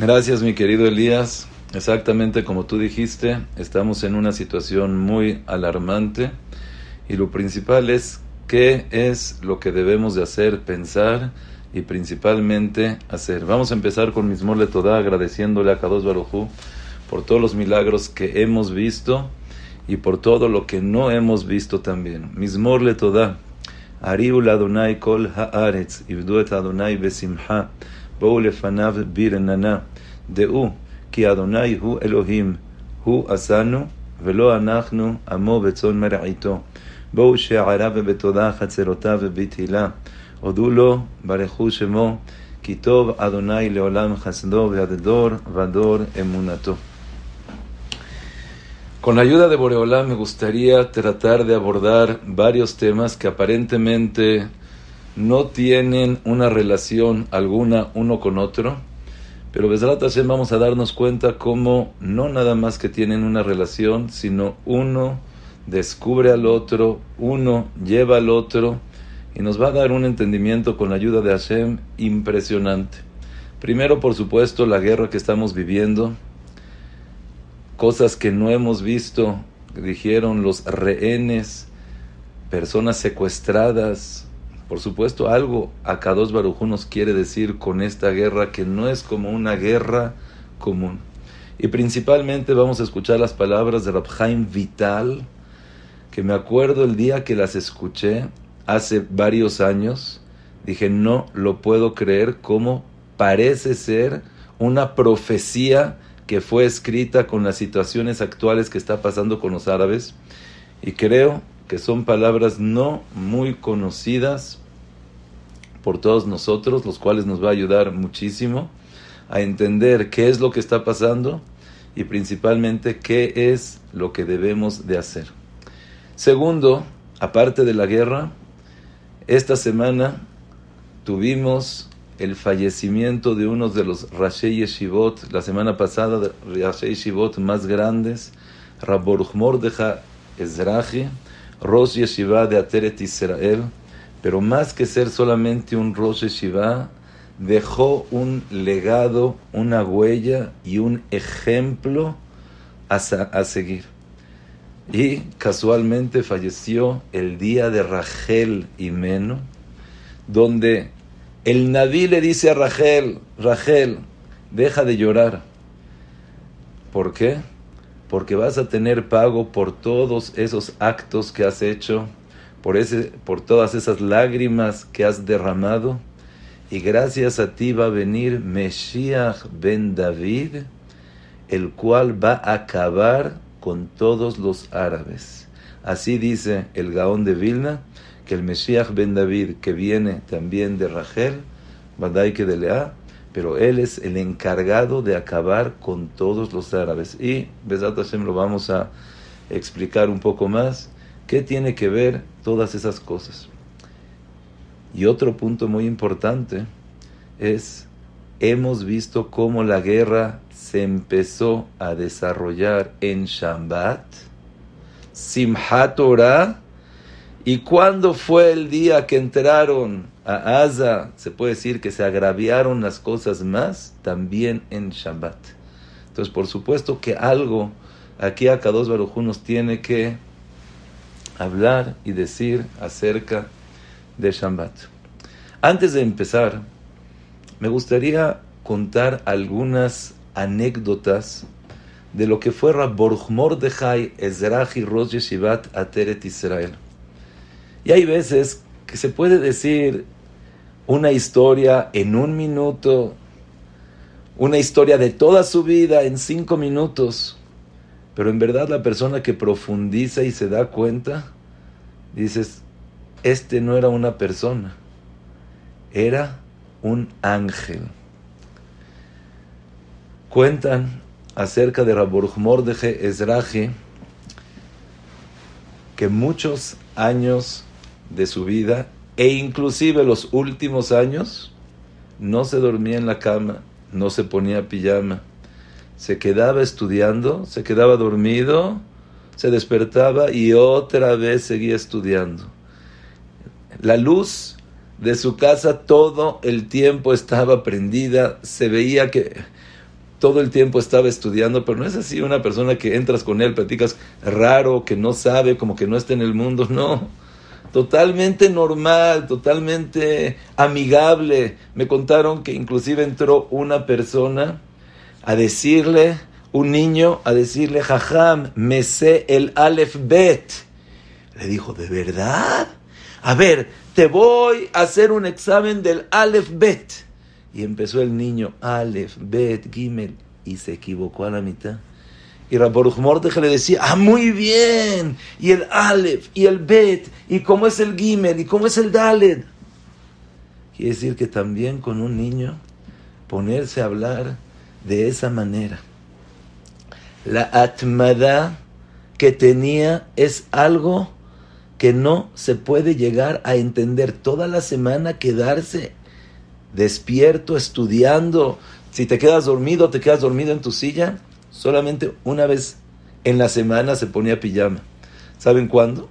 Gracias, mi querido Elías. Exactamente como tú dijiste, estamos en una situación muy alarmante y lo principal es qué es lo que debemos de hacer, pensar y principalmente hacer. Vamos a empezar con Mismor Toda agradeciéndole a Kadosh Barujú por todos los milagros que hemos visto y por todo lo que no hemos visto también. Mismor Toda. Ariu Adonai kol haaretz, ibdu et Adonai besimha. בואו לפניו ברננה, דעו כי אדוני הוא אלוהים, הוא עשנו ולא אנחנו עמו וצאן מרעיתו. בואו שעריו ובתודה חצרותיו ובתהילה. הודו לו, ברכו שמו, כי טוב אדוני לעולם חסדו ועד דור ודור אמונתו. Con la ayuda de Boreolá me gustaría tratar de abordar varios temas que aparentemente no tienen una relación alguna uno con otro, pero Besrat Hashem vamos a darnos cuenta cómo no nada más que tienen una relación, sino uno descubre al otro, uno lleva al otro y nos va a dar un entendimiento con la ayuda de Hashem impresionante. Primero, por supuesto, la guerra que estamos viviendo, cosas que no hemos visto, dijeron los rehenes, personas secuestradas, por supuesto, algo Akados Barujú nos quiere decir con esta guerra que no es como una guerra común. Y principalmente vamos a escuchar las palabras de Rabhaim Vital, que me acuerdo el día que las escuché hace varios años. Dije, no lo puedo creer como parece ser una profecía que fue escrita con las situaciones actuales que está pasando con los árabes. Y creo que son palabras no muy conocidas por todos nosotros, los cuales nos va a ayudar muchísimo a entender qué es lo que está pasando y principalmente qué es lo que debemos de hacer. Segundo, aparte de la guerra, esta semana tuvimos el fallecimiento de uno de los Rashi Yeshivot, la semana pasada, Rashi Yeshivot más grandes, Rabboruch Mordeja Ezrahi, Rosh Yeshiva de Ateret Israel, pero más que ser solamente un Rosh Yeshiva, dejó un legado, una huella y un ejemplo a, a, seguir. Y casualmente falleció el día de Rachel y Meno, donde el Naví le dice a Rachel, Rachel, deja de llorar. ¿Por qué? Porque vas a tener pago por todos esos actos que has hecho, por, ese, por todas esas lágrimas que has derramado, y gracias a ti va a venir Mesías ben David, el cual va a acabar con todos los árabes. Así dice el Gaón de Vilna, que el Mesías ben David, que viene también de Rachel, que de Lea, pero él es el encargado de acabar con todos los árabes. Y, Besat Hashem, lo vamos a explicar un poco más. ¿Qué tiene que ver todas esas cosas? Y otro punto muy importante es, hemos visto cómo la guerra se empezó a desarrollar en Shambat, Simhat Torah, y cuándo fue el día que entraron a Asa, se puede decir que se agraviaron las cosas más también en Shabbat. Entonces, por supuesto que algo aquí a Kadosh Baruj nos tiene que hablar y decir acerca de Shabbat. Antes de empezar, me gustaría contar algunas anécdotas de lo que fue Rabborj Mordechai Ezrahi Rosh Yeshivat Ateret Israel. Y hay veces que se puede decir una historia en un minuto, una historia de toda su vida en cinco minutos. Pero en verdad la persona que profundiza y se da cuenta, dices, este no era una persona, era un ángel. Cuentan acerca de Raburj Mordege Ezrahi que muchos años de su vida e inclusive los últimos años no se dormía en la cama, no se ponía pijama, se quedaba estudiando, se quedaba dormido, se despertaba y otra vez seguía estudiando. La luz de su casa todo el tiempo estaba prendida, se veía que todo el tiempo estaba estudiando, pero no es así una persona que entras con él, platicas raro, que no sabe, como que no está en el mundo, no. Totalmente normal, totalmente amigable. Me contaron que inclusive entró una persona a decirle, un niño, a decirle, jajam, me sé el Aleph Bet. Le dijo, ¿de verdad? A ver, te voy a hacer un examen del Aleph Bet. Y empezó el niño, Aleph, Bet, Gimel, y se equivocó a la mitad. Y Rabboruch Mordechai le decía, ah, muy bien, y el Aleph, y el Bet, y cómo es el Gimel, y cómo es el Daled. Quiere decir que también con un niño ponerse a hablar de esa manera. La atmada que tenía es algo que no se puede llegar a entender. Toda la semana quedarse despierto, estudiando. Si te quedas dormido, te quedas dormido en tu silla. Solamente una vez en la semana se ponía pijama. ¿Saben cuándo?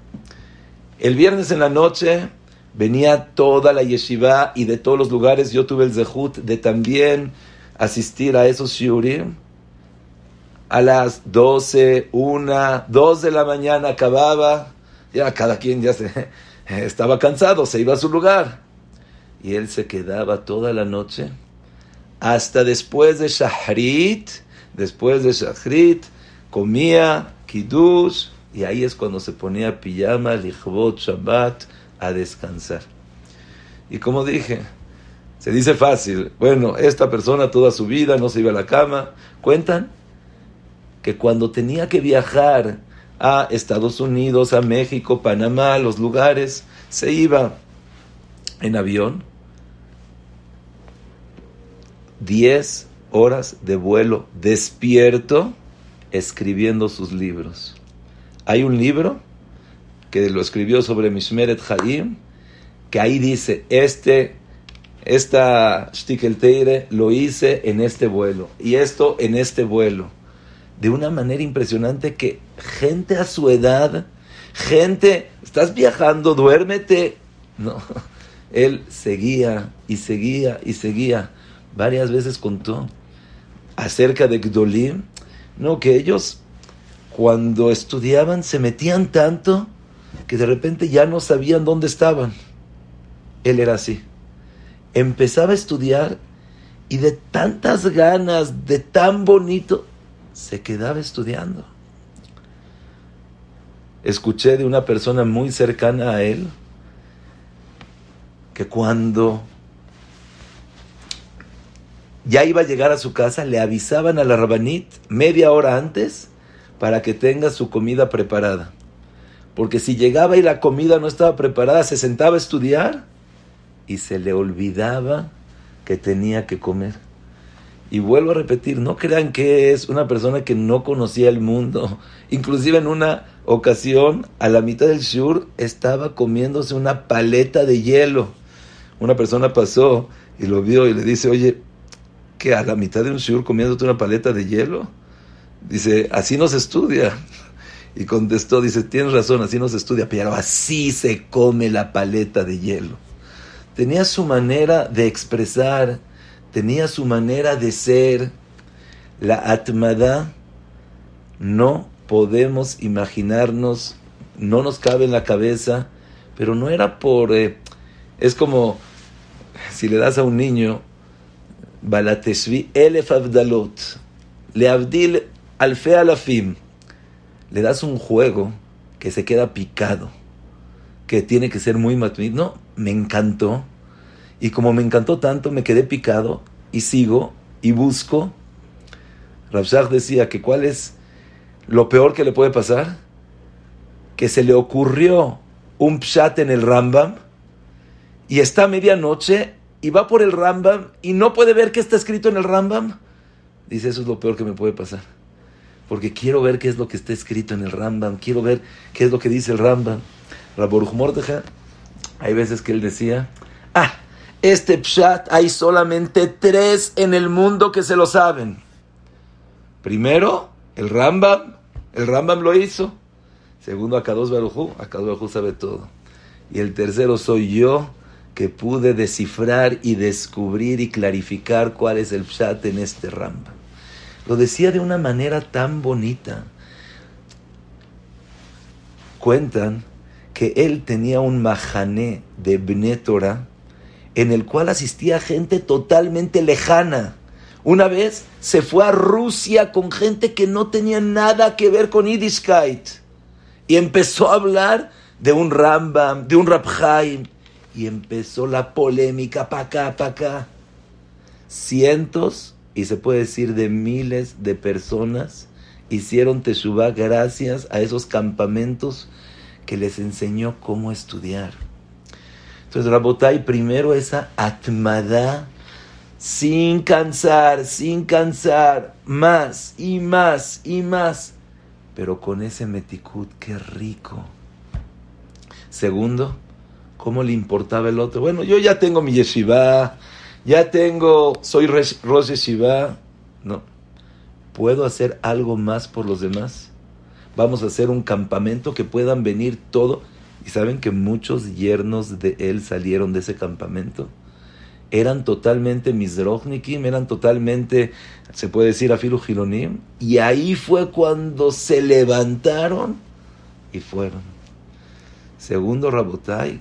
El viernes en la noche venía toda la yeshiva y de todos los lugares yo tuve el zehut de también asistir a esos shiurim. A las 12, 1, 2 de la mañana acababa. Ya cada quien ya se, estaba cansado, se iba a su lugar y él se quedaba toda la noche hasta después de Shahrit, después de Shahrit, comía Kiddush y ahí es cuando se ponía pijama, Lichbot, Shabbat a descansar. Y como dije, se dice fácil, bueno, esta persona toda su vida no se iba a la cama. Cuentan que cuando tenía que viajar a Estados Unidos, a México, Panamá, los lugares, se iba en avión 10 horas de vuelo despierto escribiendo sus libros. Hay un libro que lo escribió sobre Mishmeret Haim, que ahí dice, este, esta Shtikelteire lo hice en este vuelo, y esto en este vuelo. De una manera impresionante que gente a su edad, gente, estás viajando, duérmete. No, él seguía y seguía y seguía varias veces contó acerca de Gdolim, no, que ellos cuando estudiaban se metían tanto que de repente ya no sabían dónde estaban. Él era así. Empezaba a estudiar y de tantas ganas, de tan bonito, se quedaba estudiando. Escuché de una persona muy cercana a él que cuando ya iba a llegar a su casa, le avisaban a la rabanit media hora antes para que tenga su comida preparada. Porque si llegaba y la comida no estaba preparada, se sentaba a estudiar y se le olvidaba que tenía que comer. Y vuelvo a repetir, no crean que es una persona que no conocía el mundo. Inclusive en una ocasión, a la mitad del shur, estaba comiéndose una paleta de hielo. Una persona pasó y lo vio y le dice, oye, que a la mitad de un shiur comiéndote una paleta de hielo? Dice, así no se estudia. Y contestó, dice, tienes razón, así no se estudia, pero así se come la paleta de hielo. Tenía su manera de expresar, tenía su manera de ser. La atmada no podemos imaginarnos, no nos cabe en la cabeza, pero no era por... Eh, es como si le das a un niño Balateshvi elef avdalot. Le abdil alfe alafim. Le das un juego que se queda picado, que tiene que ser muy matmid. No, me encantó. Y como me encantó tanto, me quedé picado y sigo y busco. Rabshah decía que cuál es lo peor que le puede pasar. Que se le ocurrió un pshat en el Rambam y está a medianoche y va por el Rambam y no puede ver qué está escrito en el Rambam, dice, eso es lo peor que me puede pasar. Porque quiero ver qué es lo que está escrito en el Rambam, quiero ver qué es lo que dice el Rambam. Raboruj Mordechai, hay veces que él decía, ah, este pshat hay solamente tres en el mundo que se lo saben. Primero, el Rambam, el Rambam lo hizo. Segundo, Akados Barujú, Akados Barujú sabe todo. Y el tercero soy yo, que pude descifrar y descubrir y clarificar cuál es el pshat en este Ramba. Lo decía de una manera tan bonita. Cuentan que él tenía un mahané de Bnetora en el cual asistía gente totalmente lejana. Una vez se fue a Rusia con gente que no tenía nada que ver con Yiddishkeit y empezó a hablar de un Rambam, de un Rabhaim, y empezó la polémica para acá, para acá. Cientos, y se puede decir de miles de personas, hicieron Teshuvah gracias a esos campamentos que les enseñó cómo estudiar. Entonces, Rabotai, primero esa atmada, sin cansar, sin cansar, más y más y más, pero con ese metikut, qué rico. Segundo, ¿cómo le importaba el otro? Bueno, yo ya tengo mi yeshiva, ya tengo, soy Rosh Yeshiva. No, ¿puedo hacer algo más por los demás? Vamos a hacer un campamento que puedan venir todo. Y saben que muchos yernos de él salieron de ese campamento. Eran totalmente misrochnikim, eran totalmente, se puede decir, afilu gilonim. Y ahí fue cuando se levantaron y fueron. Segundo, Rabotai,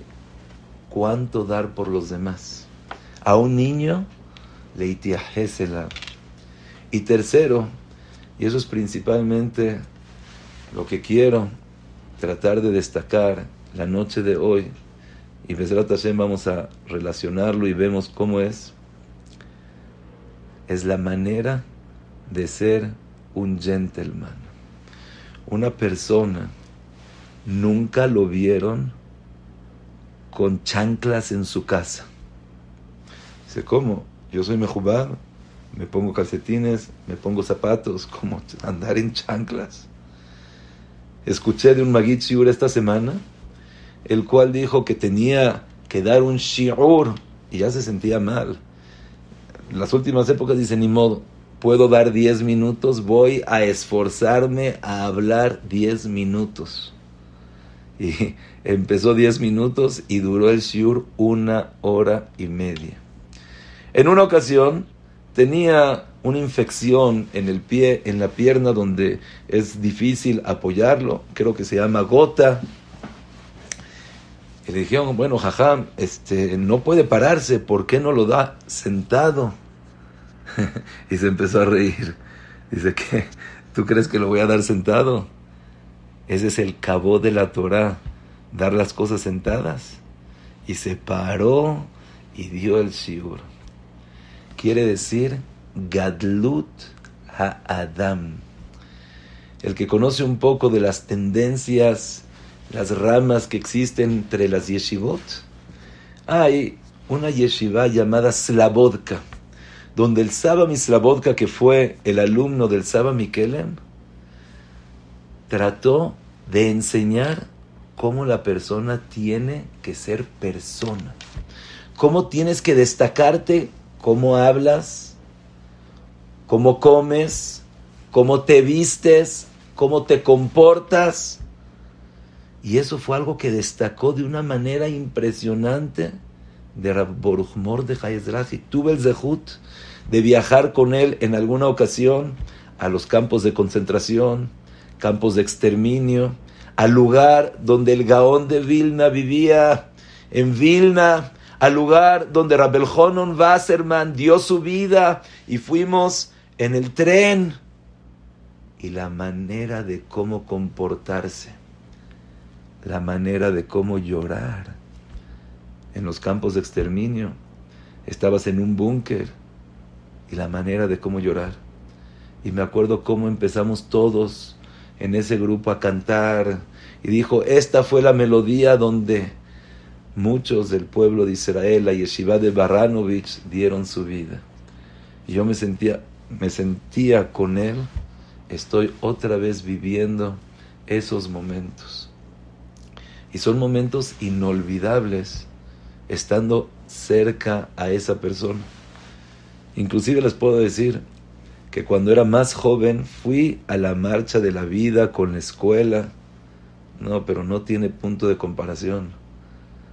¿cuánto dar por los demás? A un niño, leitiahesela. Y tercero, y eso es principalmente lo que quiero tratar de destacar la noche de hoy, y Besrat Hashem vamos a relacionarlo y vemos cómo es, es la manera de ser un gentleman. Una persona, nunca lo vieron con chanclas en su casa. Dice, ¿cómo? Yo soy mejubá, me pongo calcetines, me pongo zapatos, ¿cómo andar en chanclas? escuché de un Magid Shiur esta semana, el cual dijo que tenía que dar un Shiur y ya se sentía mal. Las últimas épocas dice, ni modo, puedo dar 10 minutos, voy a esforzarme a hablar 10 minutos. Y empezó 10 minutos y duró el Shiur una hora y media. En una ocasión tenía una infección en el pie, en la pierna, donde es difícil apoyarlo, creo que se llama gota. Y le dijeron, bueno, jajam, este, no puede pararse, ¿por qué no lo da sentado? y se empezó a reír. Dice que, ¿tú crees que lo voy a dar sentado? Ese es el cabo de la Torah, dar las cosas sentadas. Y se paró y dio el shiur. Quiere decir Gadlut Ha'adam. El que conoce un poco de las tendencias, las ramas que existen entre las yeshivot, hay una yeshiva llamada Slabodka, donde el Saba Mislabodka, que fue el alumno del Saba Mikelem, trató de enseñar cómo la persona tiene que ser persona, cómo tienes que destacarte, cómo hablas, cómo comes, cómo te vistes, cómo te comportas. Y eso fue algo que destacó de una manera impresionante de de Hayezrahi. Tuve el zehut de viajar con él en alguna ocasión a los campos de concentración, campos de exterminio, al lugar donde el Gaón de Vilna vivía, en Vilna, al lugar donde Rabel Honon Wasserman dio su vida y fuimos en el tren y la manera de cómo comportarse, la manera de cómo llorar. En los campos de exterminio, estabas en un búnker y la manera de cómo llorar. Y me acuerdo cómo empezamos todos en ese grupo a cantar y dijo, esta fue la melodía donde muchos del pueblo de Israel, la yeshiva de Baranovich, dieron su vida. Y yo me sentía me sentía con Él, estoy otra vez viviendo esos momentos. Y son momentos inolvidables estando cerca a esa persona. Inclusive les puedo decir que cuando era más joven fui a la marcha de la vida con la escuela. No, pero no tiene punto de comparación.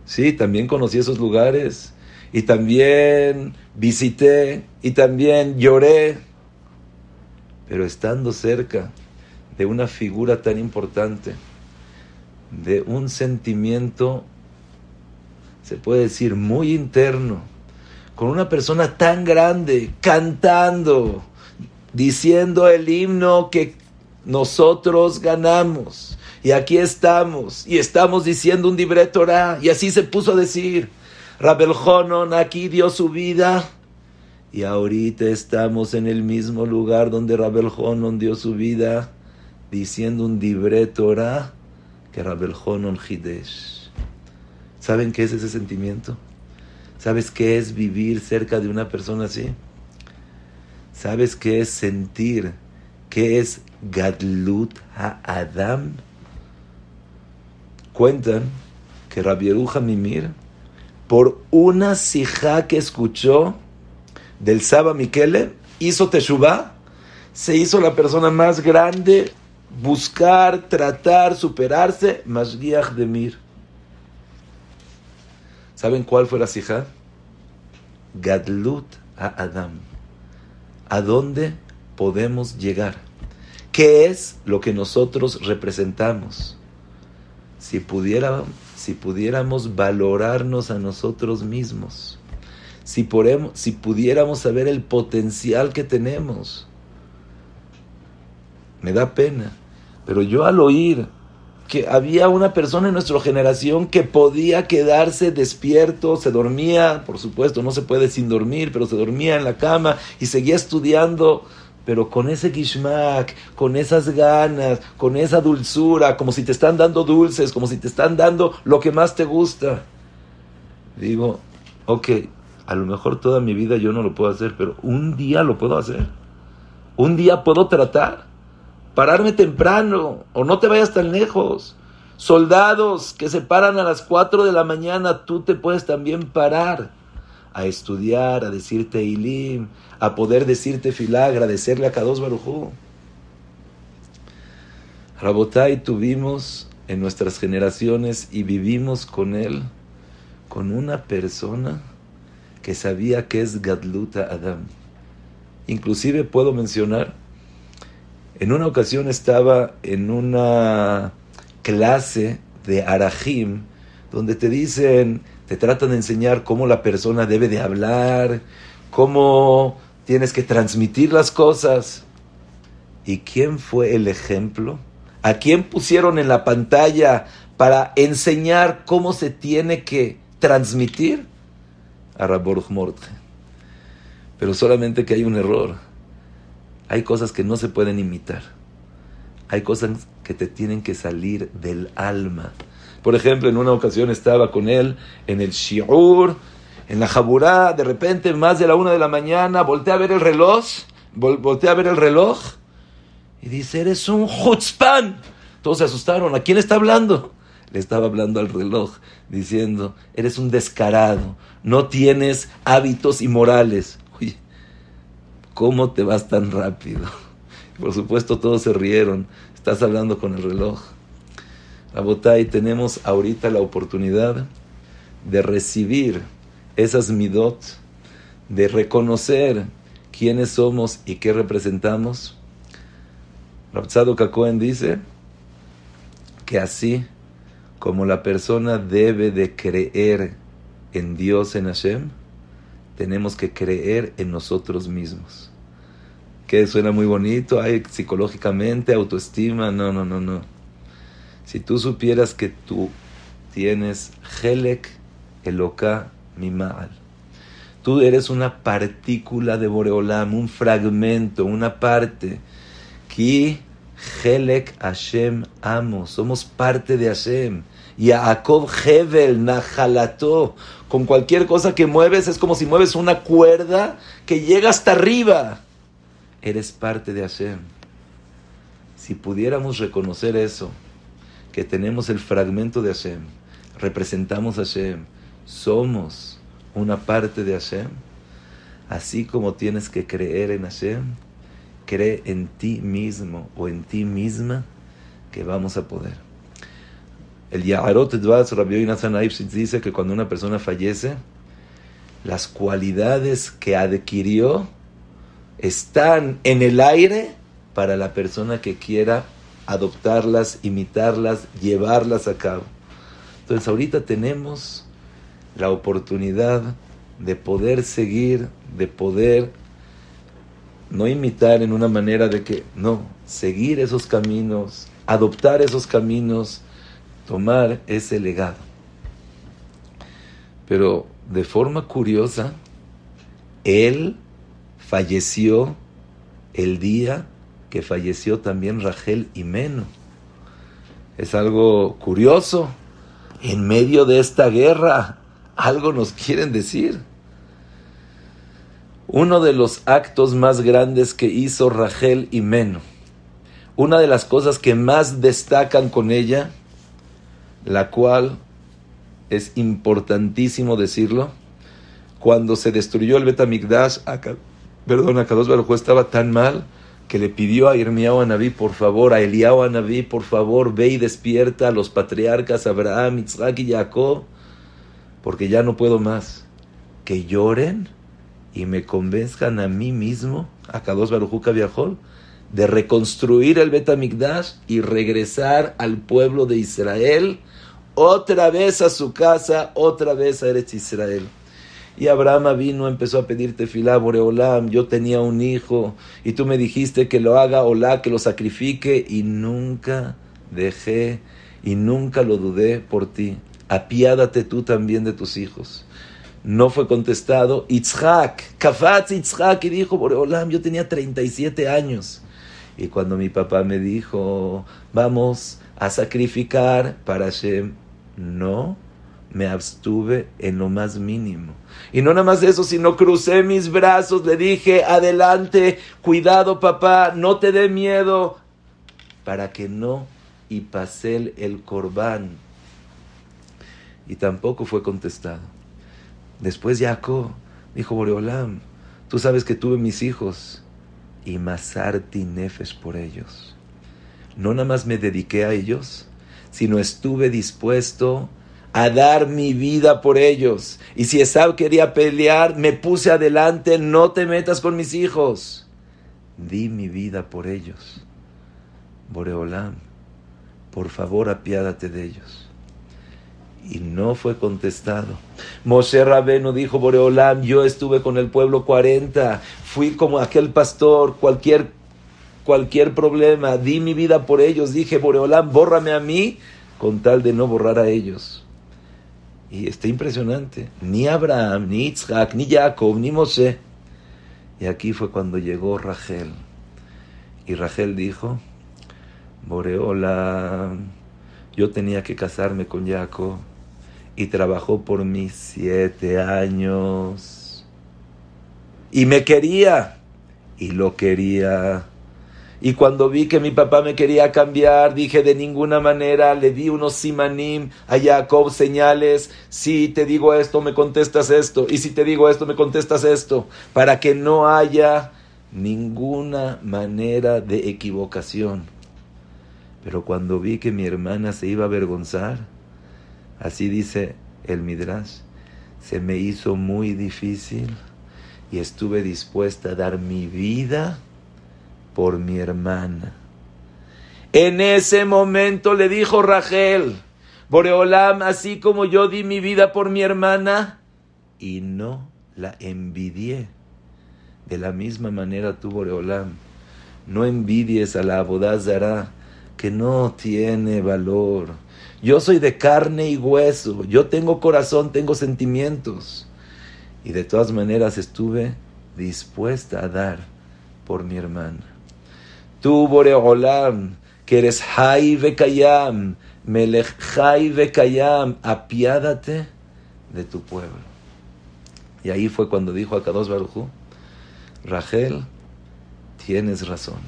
Sí, también conocí esos lugares y también visité y también lloré. pero estando cerca de una figura tan importante, de un sentimiento, se puede decir, muy interno, con una persona tan grande, cantando, diciendo el himno que nosotros ganamos. Y aquí estamos, y estamos diciendo un libre y así se puso a decir. Rabel Honon aquí dio su vida, y ahorita estamos en el mismo lugar donde Rabel Honon dio su vida, diciendo un libre que Rabel Honon Hidesh. ¿Saben qué es ese sentimiento? ¿Sabes qué es vivir cerca de una persona así? ¿Sabes qué es sentir? ¿Qué es Gadlut Ha-Adam? Cuentan que Rabbi Mimir, por una sija que escuchó del Saba Mikele, hizo Teshuvah, se hizo la persona más grande, buscar, tratar, superarse, Mashgiach de Mir. ¿Saben cuál fue la sija? Gadlut a Adam. ¿A dónde podemos llegar? ¿Qué es lo que nosotros representamos? Si pudiéramos, valorarnos a nosotros mismos, si pudiéramos saber el potencial que tenemos, me da pena, pero yo al oír que había una persona en nuestra generación que podía quedarse despierto, se dormía, por supuesto, no se puede sin dormir, pero se dormía en la cama y seguía estudiando, pero con ese gishmak, con esas ganas, con esa dulzura, como si te están dando dulces, como si te están dando lo que más te gusta. Digo, ok, a lo mejor toda mi vida yo no lo puedo hacer, pero un día lo puedo hacer. Un día puedo tratar pararme temprano o no te vayas tan lejos. Soldados que se paran a las 4 de la mañana, tú te puedes también parar a estudiar, a decirte Ilim, a poder decirte Filá, agradecerle a Kadosh Barujú. Rabotai tuvimos en nuestras generaciones y vivimos con él, con una persona que sabía que es Gadluta Adam. Inclusive puedo mencionar en una ocasión estaba en una clase de Arahim, donde te dicen, te tratan de enseñar cómo la persona debe de hablar, cómo tienes que transmitir las cosas. ¿Y quién fue el ejemplo? ¿A quién pusieron en la pantalla para enseñar cómo se tiene que transmitir? A Morte. Pero solamente que hay un error hay cosas que no se pueden imitar. Hay cosas que te tienen que salir del alma. Por ejemplo, en una ocasión estaba con él en el shiur, en la jaburá, de repente, más de la una de la mañana, volteé a ver el reloj, volteé a ver el reloj, y dice, eres un chutzpan. Todos se asustaron, ¿a quién está hablando? Le estaba hablando al reloj, diciendo, eres un descarado, no tienes hábitos y morales. ¿Cómo te vas tan rápido? Por supuesto todos se rieron. Estás hablando con el reloj. Abotay, tenemos ahorita la oportunidad de recibir esas midot, de reconocer quiénes somos y qué representamos. Rabzado Kakoen dice que así como la persona debe de creer en Dios, en Hashem, tenemos que creer en nosotros mismos. Que suena muy bonito, hay psicológicamente, autoestima, no, no, no, no. Si tú supieras que tú tienes Helek Eloka Mimal, tú eres una partícula de Boreolam, un fragmento, una parte. que Helek Hashem amo, somos parte de Hashem. Yaakov Hevel Nahalato. Con cualquier cosa que mueves es como si mueves una cuerda que llega hasta arriba. Eres parte de Hashem. Si pudiéramos reconocer eso, que tenemos el fragmento de Hashem, representamos a Hashem, somos una parte de Hashem, así como tienes que creer en Hashem, cree en ti mismo o en ti misma que vamos a poder. El Yaharot Dvaz, Rabbi dice que cuando una persona fallece, las cualidades que adquirió están en el aire para la persona que quiera adoptarlas, imitarlas, llevarlas a cabo. Entonces ahorita tenemos la oportunidad de poder seguir, de poder no imitar en una manera de que, no, seguir esos caminos, adoptar esos caminos, tomar ese legado. Pero de forma curiosa, él falleció el día que falleció también Rachel y Meno. Es algo curioso. En medio de esta guerra, algo nos quieren decir. Uno de los actos más grandes que hizo Rachel y Meno, una de las cosas que más destacan con ella, la cual es importantísimo decirlo, cuando se destruyó el Betamigdash, perdón, Akados Baruj estaba tan mal que le pidió a Irmiao Anabí, por favor, a Eliao Anabí, por favor, ve y despierta a los patriarcas Abraham, Isaac y Jacob, porque ya no puedo más. Que lloren y me convenzcan a mí mismo, a Kadosh Barujuka viajó, de reconstruir el Betamigdash y regresar al pueblo de Israel, otra vez a su casa, otra vez a Eretz Israel. Y Abraham vino, empezó a pedirte filá, Boreolam, yo tenía un hijo, y tú me dijiste que lo haga, Olá, que lo sacrifique, y nunca dejé, y nunca lo dudé por ti. Apiádate tú también de tus hijos. No fue contestado. Itzhak, Kafatz Itzhak, y dijo, Boreolam, yo tenía 37 años. Y cuando mi papá me dijo, vamos a sacrificar para Hashem, no me abstuve en lo más mínimo. Y no nada más eso, sino crucé mis brazos, le dije, adelante, cuidado papá, no te dé miedo, para que no y pasé el corbán. Y tampoco fue contestado. Después Jacob dijo, Boreolam, tú sabes que tuve mis hijos y masarti nefes por ellos. No nada más me dediqué a ellos, sino estuve dispuesto a dar mi vida por ellos. Y si Esab quería pelear, me puse adelante, no te metas con mis hijos. Di mi vida por ellos. Boreolam, por favor apiádate de ellos. Y no fue contestado. Moshe Rabeno dijo, Boreolam, yo estuve con el pueblo 40, fui como aquel pastor, cualquier, cualquier problema, di mi vida por ellos, dije, Boreolam, bórrame a mí, con tal de no borrar a ellos. Y está impresionante. Ni Abraham, ni Isaac, ni Jacob, ni Mosé. Y aquí fue cuando llegó Rachel. Y Rachel dijo, Boreola, yo tenía que casarme con Jacob. Y trabajó por mí siete años. Y me quería. Y lo quería. Y cuando vi que mi papá me quería cambiar, dije de ninguna manera, le di unos simanim a Jacob, señales, si te digo esto, me contestas esto, y si te digo esto, me contestas esto, para que no haya ninguna manera de equivocación. Pero cuando vi que mi hermana se iba a avergonzar, así dice el Midrash, se me hizo muy difícil y estuve dispuesta a dar mi vida por mi hermana. En ese momento le dijo Rachel, Boreolam, así como yo di mi vida por mi hermana, y no la envidié. De la misma manera tú, Boreolam, no envidies a la abodazara que no tiene valor. Yo soy de carne y hueso, yo tengo corazón, tengo sentimientos. Y de todas maneras estuve dispuesta a dar por mi hermana. Tú, Boreolam, que eres Hay Bekayam, Melech Hay Bekayam, apiádate de tu pueblo. Y ahí fue cuando dijo a Kadosh Barujú, Rachel, tienes razón.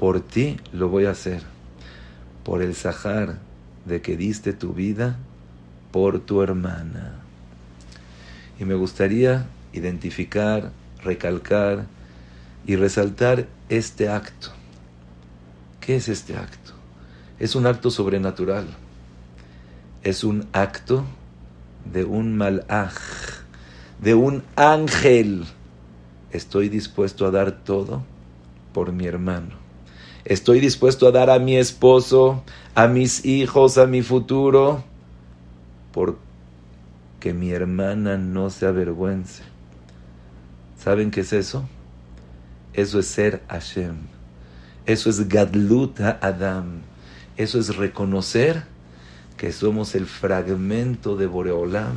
Por ti lo voy a hacer. Por el Sahar de que diste tu vida por tu hermana. Y me gustaría identificar, recalcar y resaltar este acto. ¿Qué es este acto? Es un acto sobrenatural. Es un acto de un malaj, de un ángel. Estoy dispuesto a dar todo por mi hermano. Estoy dispuesto a dar a mi esposo, a mis hijos, a mi futuro, por que mi hermana no se avergüence. ¿Saben qué es eso? Eso es ser Hashem. Eso es Gadlut Adam. Eso es reconocer que somos el fragmento de Boreolam.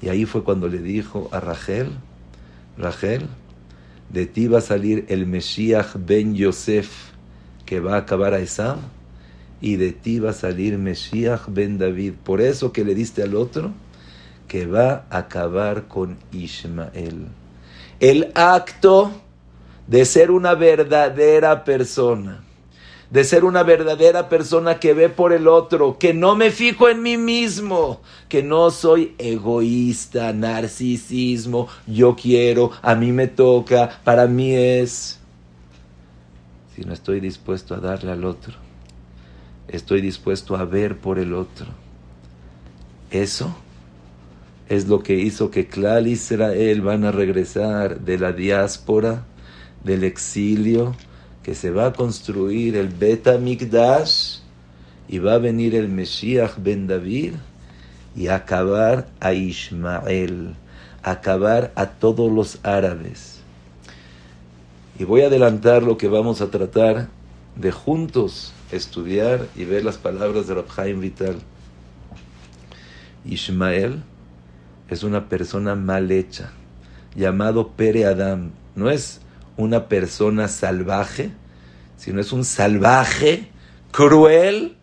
Y ahí fue cuando le dijo a Rachel, Rachel, de ti va a salir el Mesías ben Yosef que va a acabar a Esam y de ti va a salir Mesías ben David. Por eso que le diste al otro, que va a acabar con Ismael. El acto de ser una verdadera persona, de ser una verdadera persona que ve por el otro, que no me fijo en mí mismo, que no soy egoísta, narcisismo, yo quiero, a mí me toca, para mí es, si no estoy dispuesto a darle al otro, estoy dispuesto a ver por el otro. Eso es lo que hizo que Clal Israel van a regresar de la diáspora, del exilio, que se va a construir el Bet Mikdash y va a venir el Mesías ben David y acabar a Ismael, acabar a todos los árabes. Y voy a adelantar lo que vamos a tratar de juntos estudiar y ver las palabras de Rabhaim Vital. Ismael es una persona mal hecha, llamado Pere Adam. No es una persona salvaje, sino es un salvaje cruel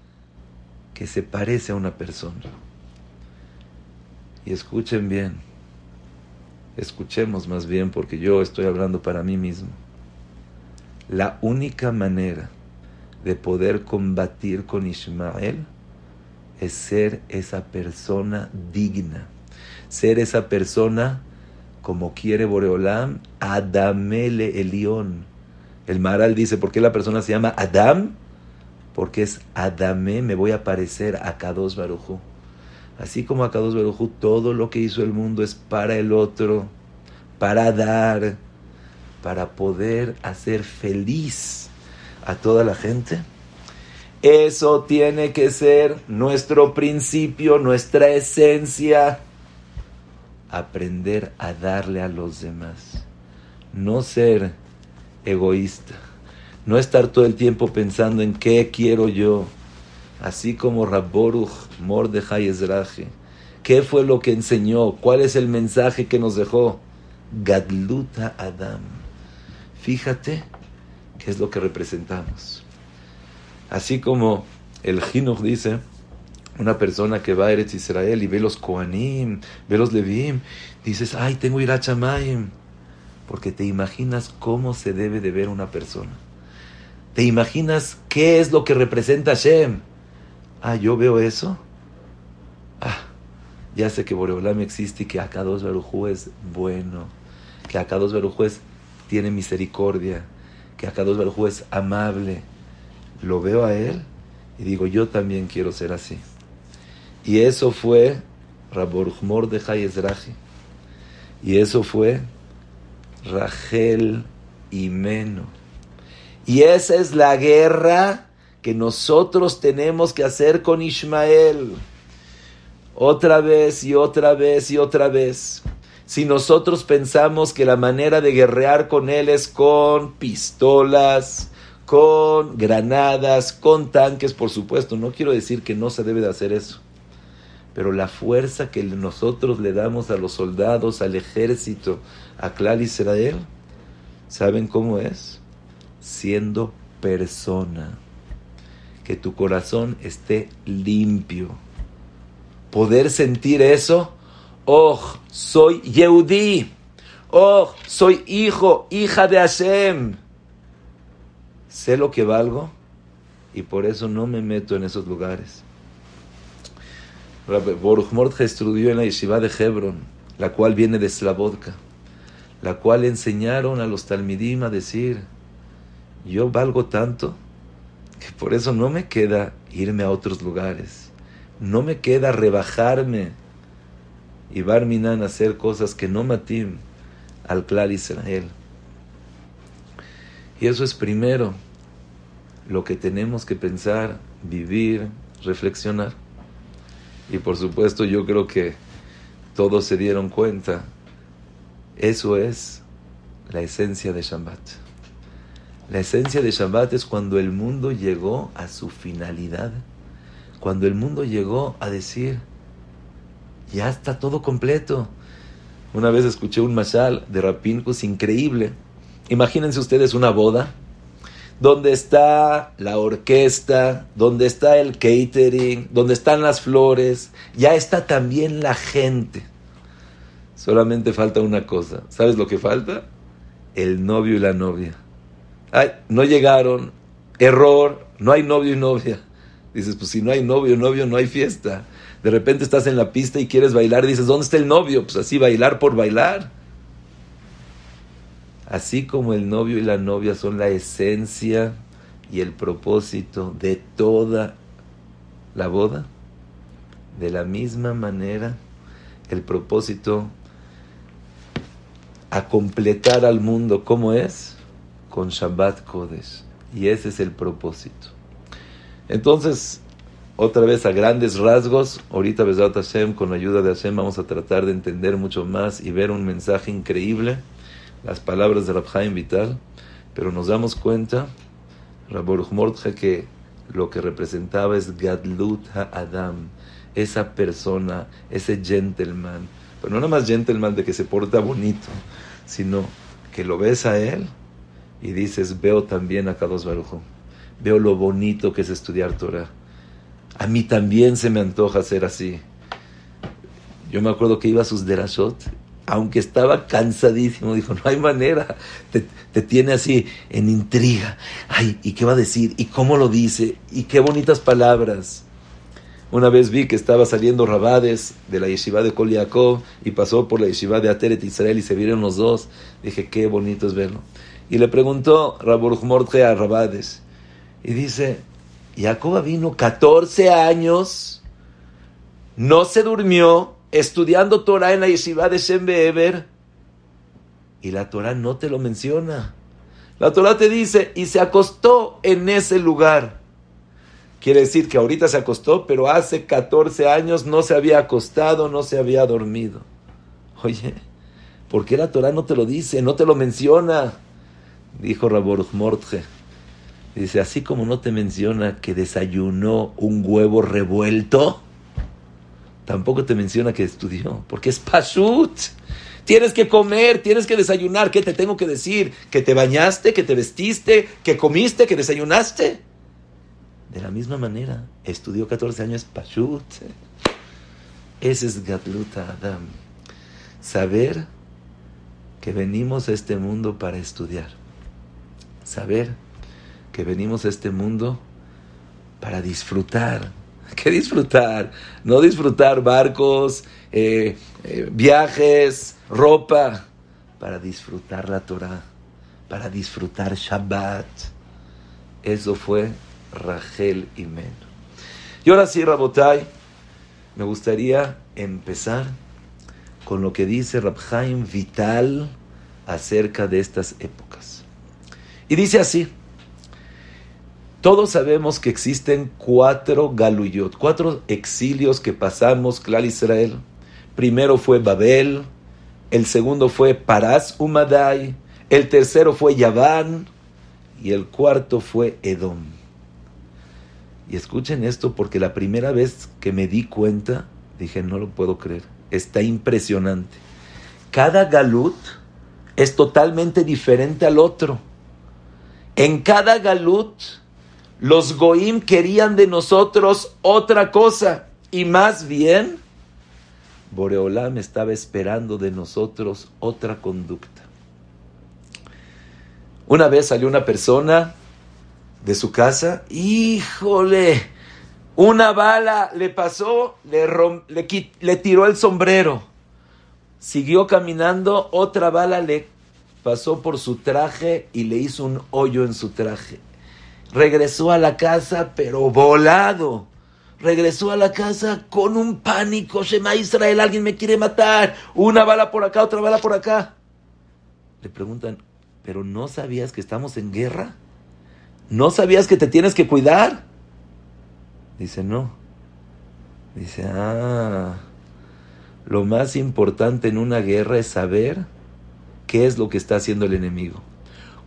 que se parece a una persona. Y escuchen bien, escuchemos más bien porque yo estoy hablando para mí mismo. La única manera de poder combatir con Ismael es ser esa persona digna ser esa persona como quiere Boreolam, Adamele Elión. El Maral dice, ¿por qué la persona se llama Adam? Porque es Adamé, me voy a parecer a Kados Barujú. Así como a Kados Barujú, todo lo que hizo el mundo es para el otro, para dar, para poder hacer feliz a toda la gente. Eso tiene que ser nuestro principio, nuestra esencia aprender a darle a los demás. No ser egoísta. No estar todo el tiempo pensando en qué quiero yo. Así como Rabboruch Mordechai Ezraje. ¿Qué fue lo que enseñó? ¿Cuál es el mensaje que nos dejó? Gadluta Adam. Fíjate qué es lo que representamos. Así como el Jinuch dice, una persona que va a Eretz Israel y ve los Koanim, ve los Levim, dices, ay, tengo Irachamayim. Porque te imaginas cómo se debe de ver una persona. Te imaginas qué es lo que representa Hashem. Ah, yo veo eso. Ah, ya sé que Boreolam existe y que Akados Barujú es bueno. Que Akados Barujú es, tiene misericordia. Que Akados Barujú es amable. Lo veo a él y digo, yo también quiero ser así. Y eso fue Raborjmor de Ezrahi. Y eso fue Rachel y Meno. Y esa es la guerra que nosotros tenemos que hacer con Ismael. Otra vez y otra vez y otra vez. Si nosotros pensamos que la manera de guerrear con él es con pistolas, con granadas, con tanques, por supuesto, no quiero decir que no se debe de hacer eso pero la fuerza que nosotros le damos a los soldados, al ejército, a Clar Israel, ¿saben cómo es? Siendo persona. Que tu corazón esté limpio. Poder sentir eso. Oh, soy Yehudi. Oh, soy hijo, hija de Hashem. Sé lo que valgo y por eso no me meto en esos lugares. Boruch Mordechai estudió en la yeshiva de Hebron, la cual viene de Slavodka, la cual enseñaron a los talmidim a decir, yo valgo tanto que por eso no me queda irme a otros lugares, no me queda rebajarme y barminan hacer cosas que no matim al clar Israel. Y eso es primero lo que tenemos que pensar, vivir, reflexionar. Y por supuesto yo creo que todos se dieron cuenta. Eso es la esencia de Shabbat. La esencia de Shabbat es cuando el mundo llegó a su finalidad. Cuando el mundo llegó a decir, ya está todo completo. Una vez escuché un mashal de Rapinkus increíble. Imagínense ustedes una boda donde está la orquesta, donde está el catering, donde están las flores, ya está también la gente. Solamente falta una cosa. ¿Sabes lo que falta? El novio y la novia. Ay, no llegaron. Error. No hay novio y novia. Dices, pues si no hay novio y novio, no hay fiesta. De repente estás en la pista y quieres bailar dices, ¿dónde está el novio? Pues así bailar por bailar. Así como el novio y la novia son la esencia y el propósito de toda la boda, de la misma manera el propósito a completar al mundo como es con Shabbat Kodesh. Y ese es el propósito. Entonces, otra vez a grandes rasgos, ahorita Besat Hashem, con la ayuda de Hashem, vamos a tratar de entender mucho más y ver un mensaje increíble las palabras de Rabhaim Vital, pero nos damos cuenta, Rabor Mordja, que lo que representaba es Gadlut Adam, esa persona, ese gentleman, pero no nada más gentleman de que se porta bonito, sino que lo ves a él y dices, veo también a Kadosh Baruj veo lo bonito que es estudiar Torah. A mí también se me antoja ser así. Yo me acuerdo que iba a sus derashot aunque estaba cansadísimo, dijo, no hay manera, te, tiene así en intriga. Ay, ¿y qué va a decir? ¿Y cómo lo dice? ¿Y qué bonitas palabras? Una vez vi que estaba saliendo Rabades de la yeshiva de Kol y pasó por la yeshiva de Ateret Israel y se vieron los dos. Dije, qué bonito es verlo. Y le preguntó Rabor Mordje a Rabades. Y dice, Jacob vino 14 años, no se durmió, estudiando Torah en la yeshiva de Shem y la Torah no te lo menciona. La Torah te dice, y se acostó en ese lugar. Quiere decir que ahorita se acostó, pero hace 14 años no se había acostado, no se había dormido. Oye, ¿por qué la Torah no te lo dice, no te lo menciona? Dijo Raboruch Mordje. Dice, así como no te menciona que desayunó un huevo revuelto, tampoco te menciona que estudió, porque es pashut. Tienes que comer, tienes que desayunar. ¿Qué te tengo que decir? ¿Que te bañaste, que te vestiste, que comiste, que desayunaste? De la misma manera, estudió 14 años pashut. Ese es Gatluta Adam. Saber que venimos a este mundo para estudiar. Saber que venimos a este mundo para disfrutar ¿Qué disfrutar? No disfrutar barcos, eh, eh, viajes, ropa, para disfrutar la Torah, para disfrutar Shabbat. Eso fue Rachel y Men. Y ahora sí, Rabotai, me gustaría empezar con lo que dice Rabhaim Vital acerca de estas épocas. Y dice así, todos sabemos que existen cuatro galuyot, cuatro exilios que pasamos, Clar Israel. Primero fue Babel, el segundo fue Paras Umadai, el tercero fue Yaván y el cuarto fue Edom. Y escuchen esto porque la primera vez que me di cuenta, dije, no lo puedo creer, está impresionante. Cada galut es totalmente diferente al otro. En cada galut los goim querían de nosotros otra cosa y más bien Boreolam estaba esperando de nosotros otra conducta. Una vez salió una persona de su casa, híjole, una bala le pasó, le, le, le tiró el sombrero, siguió caminando, otra bala le pasó por su traje y le hizo un hoyo en su traje. Regresó a la casa, pero volado. Regresó a la casa con un pánico. Shema Israel, alguien me quiere matar. Una bala por acá, otra bala por acá. Le preguntan, pero ¿no sabías que estamos en guerra? ¿No sabías que te tienes que cuidar? Dice, no. Dice, ah, lo más importante en una guerra es saber qué es lo que está haciendo el enemigo,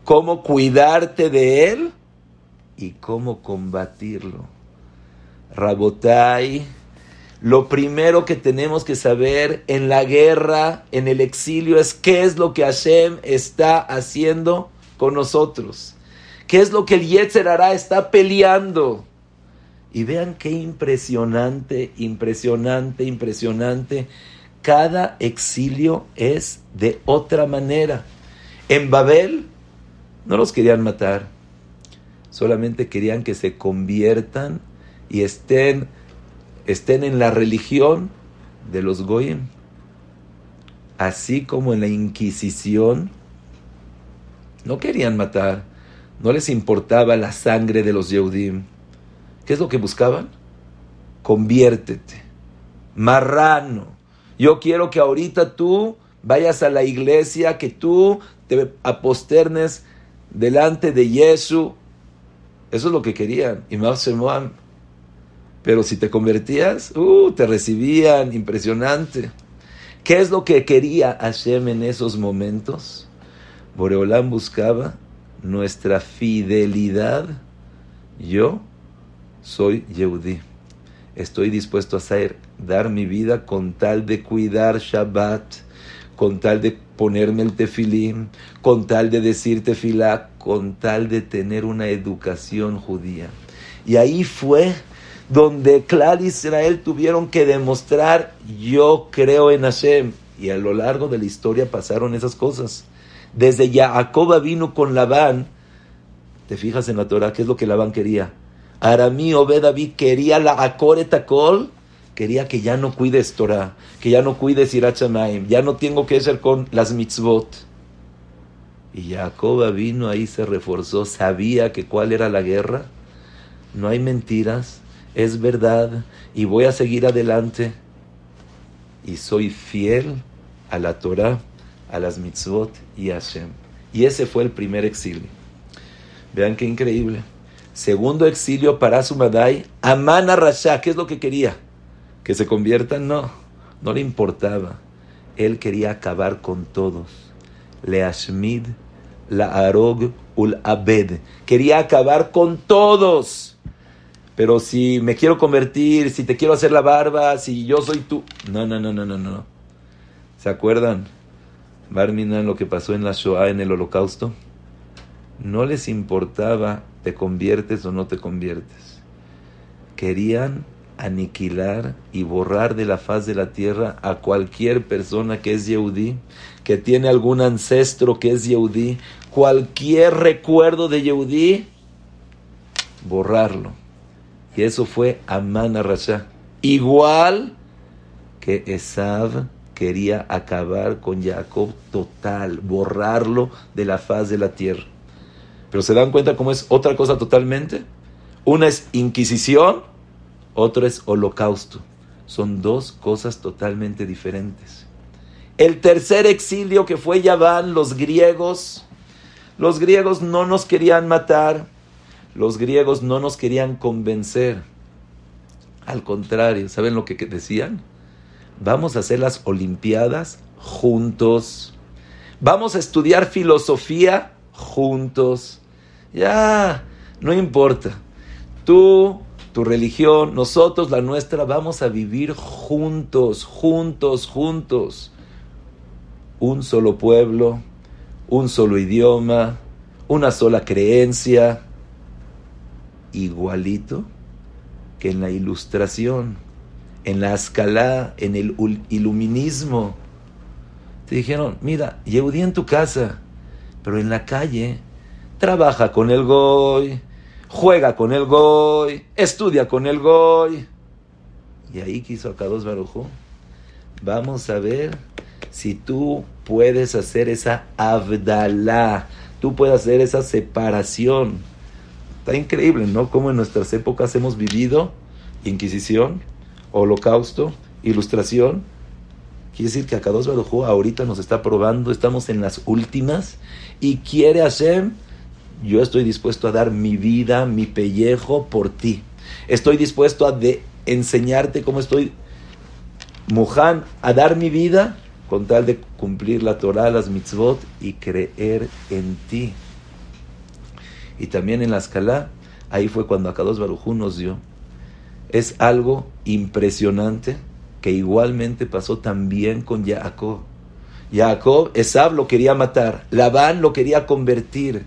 cómo cuidarte de él y cómo combatirlo. Rabotai, lo primero que tenemos que saber en la guerra, en el exilio, es qué es lo que Hashem está haciendo con nosotros. ¿Qué es lo que el Yetzer hará está peleando? Y vean qué impresionante, impresionante, impresionante. Cada exilio es de otra manera. En Babel no los querían matar, solamente querían que se conviertan y estén, estén en la religión de los Goyim. Así como en la Inquisición, no querían matar, no les importaba la sangre de los Yehudim. ¿Qué es lo que buscaban? Conviértete. Marrano. Yo quiero que ahorita tú vayas a la iglesia, que tú te aposternes delante de Jesús. Eso es lo que querían. Y Pero si te convertías, uh, te recibían, impresionante. ¿Qué es lo que quería Hashem en esos momentos? Boreolán buscaba nuestra fidelidad. Yo soy Yehudi. Estoy dispuesto a hacer, dar mi vida con tal de cuidar Shabbat, con tal de ponerme el tefilín, con tal de decir tefilá, con tal de tener una educación judía. Y ahí fue donde Clar Israel tuvieron que demostrar, yo creo en Hashem. Y a lo largo de la historia pasaron esas cosas. Desde Jacob vino con Labán, te fijas en la Torah, ¿qué es lo que Labán quería? Aramí Obed quería la Akoretakol, quería que ya no cuides Torah, que ya no cuides Irachamaim, ya no tengo que ser con las mitzvot. Y Jacob vino ahí, se reforzó, sabía que cuál era la guerra. No hay mentiras, es verdad, y voy a seguir adelante. Y soy fiel a la Torah, a las mitzvot y a Hashem. Y ese fue el primer exilio. Vean qué increíble. Segundo exilio para Sumadai, Amana Rasha, ¿qué es lo que quería? ¿Que se conviertan? No, no le importaba. Él quería acabar con todos. Leashmid, la Arog, ul Abed. Quería acabar con todos. Pero si me quiero convertir, si te quiero hacer la barba, si yo soy tú. No, no, no, no, no, no. ¿Se acuerdan? Barminan lo que pasó en la Shoah, en el Holocausto. No les importaba te conviertes o no te conviertes. Querían aniquilar y borrar de la faz de la tierra a cualquier persona que es Yehudí, que tiene algún ancestro que es Yehudí, cualquier recuerdo de Yehudí, borrarlo. Y eso fue Amán Rasha. Igual que Esav quería acabar con Jacob total, borrarlo de la faz de la tierra. Pero se dan cuenta cómo es otra cosa totalmente. Una es Inquisición, otro es Holocausto. Son dos cosas totalmente diferentes. El tercer exilio que fue Yaván, los griegos. Los griegos no nos querían matar. Los griegos no nos querían convencer. Al contrario, ¿saben lo que decían? Vamos a hacer las Olimpiadas juntos. Vamos a estudiar filosofía juntos. Ya, no importa. Tú, tu religión, nosotros, la nuestra, vamos a vivir juntos, juntos, juntos. Un solo pueblo, un solo idioma, una sola creencia, igualito que en la ilustración, en la escala, en el iluminismo. Te dijeron, mira, Yehudí en tu casa, pero en la calle trabaja con el Goy, juega con el Goy, estudia con el Goy. Y ahí quiso dos Barujo. Vamos a ver si tú puedes hacer esa abdalá, tú puedes hacer esa separación. Está increíble, ¿no? Como en nuestras épocas hemos vivido Inquisición, Holocausto, Ilustración. Quiere decir que Akados Baruj ahorita nos está probando, estamos en las últimas y quiere hacer, yo estoy dispuesto a dar mi vida, mi pellejo por ti. Estoy dispuesto a de enseñarte cómo estoy mojan a dar mi vida con tal de cumplir la Torah, las mitzvot y creer en ti. Y también en la escala, ahí fue cuando Akados Barujú nos dio. Es algo impresionante que igualmente pasó también con Jacob. Jacob, Esab lo quería matar, Labán lo quería convertir.